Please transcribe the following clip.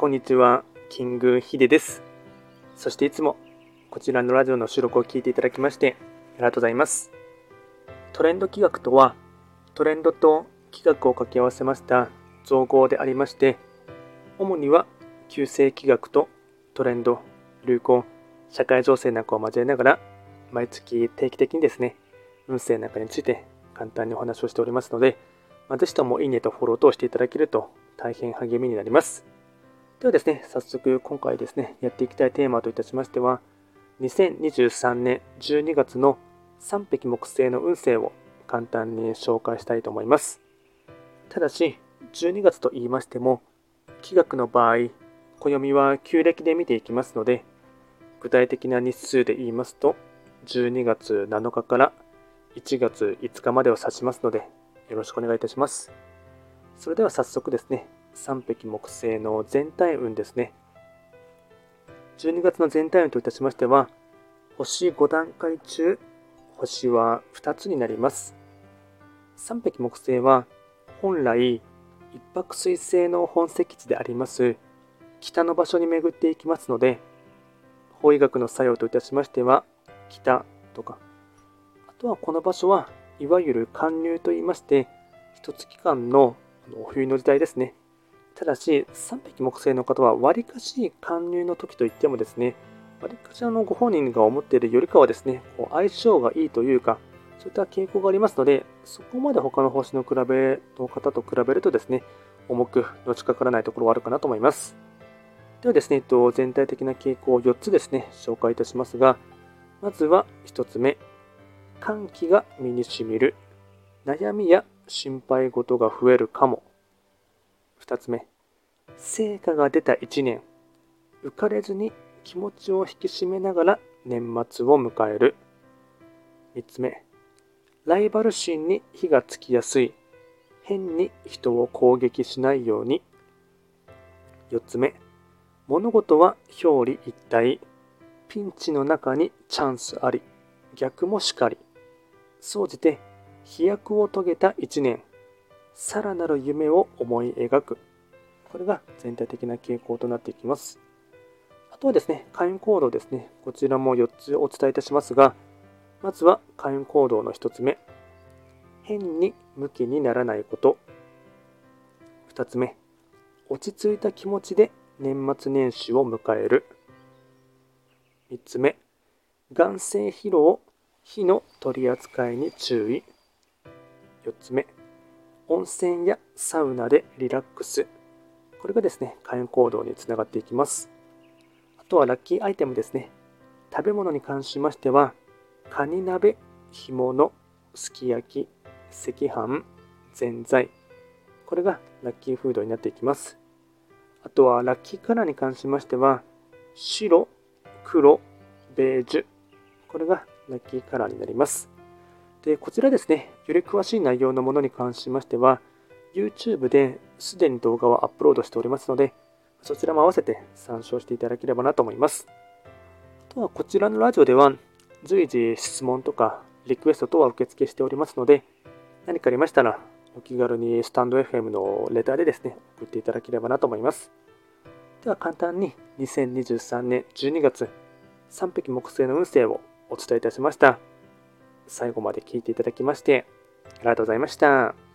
こんにちは、キングヒデです。そしていつもこちらのラジオの収録を聞いていただきましてありがとうございます。トレンド企画とは、トレンドと企画を掛け合わせました造語でありまして、主には旧世企画とトレンド、流行、社会情勢なんかを交えながら、毎月定期的にですね、運勢なんかについて簡単にお話をしておりますので、まあ、ぜひともいいねとフォローとしていただけると大変励みになります。ではですね、早速今回ですね、やっていきたいテーマといたしましては、2023年12月の3匹木星の運勢を簡単に紹介したいと思います。ただし、12月と言いましても、気学の場合、暦は旧暦で見ていきますので、具体的な日数で言いますと、12月7日から1月5日までを指しますので、よろしくお願いいたします。それでは早速ですね、3匹木星の全体運ですね。12月の全体運といたしましては、星5段階中、星は2つになります。3匹木星は、本来、一泊水星の本石地であります、北の場所に巡っていきますので、法医学の作用といたしましては、北とか、あとはこの場所はいわゆる寒流といいまして、一月間のお冬の時代ですね。ただし、3匹木星の方は、わりかし寒入の時といってもですね、わりかしあのご本人が思っているよりかはですね、こう相性がいいというか、そういった傾向がありますので、そこまで他の星の比べの方と比べるとですね、重くのしかからないところはあるかなと思います。ではですね、えっと、全体的な傾向を4つですね、紹介いたしますが、まずは1つ目、寒気が身にしみる。悩みや心配事が増えるかも。2つ目、成果が出た1年。浮かれずに気持ちを引き締めながら年末を迎える。3つ目、ライバル心に火がつきやすい。変に人を攻撃しないように。4つ目、物事は表裏一体。ピンチの中にチャンスあり。逆もしかり。総じて飛躍を遂げた1年。さらなる夢を思い描く。これが全体的な傾向となっていきます。あとはですね、開運行動ですね。こちらも4つお伝えいたしますが、まずは開運行動の1つ目。変に向きにならないこと。2つ目。落ち着いた気持ちで年末年始を迎える。3つ目。眼性疲労、火の取り扱いに注意。4つ目。温泉やサウナでリラックス。これがですね、開運行動につながっていきます。あとはラッキーアイテムですね。食べ物に関しましては、カニ鍋、干物、すき焼き、赤飯、ぜんざい。これがラッキーフードになっていきます。あとはラッキーカラーに関しましては、白、黒、ベージュ。これがラッキーカラーになります。で、こちらですね、より詳しい内容のものに関しましては、YouTube ですでに動画をアップロードしておりますので、そちらも合わせて参照していただければなと思います。あとはこちらのラジオでは、随時質問とかリクエスト等は受付しておりますので、何かありましたら、お気軽にスタンド FM のレターでですね、送っていただければなと思います。では簡単に2023年12月3匹木星の運勢をお伝えいたしました。最後まで聞いていただきまして、ありがとうございました。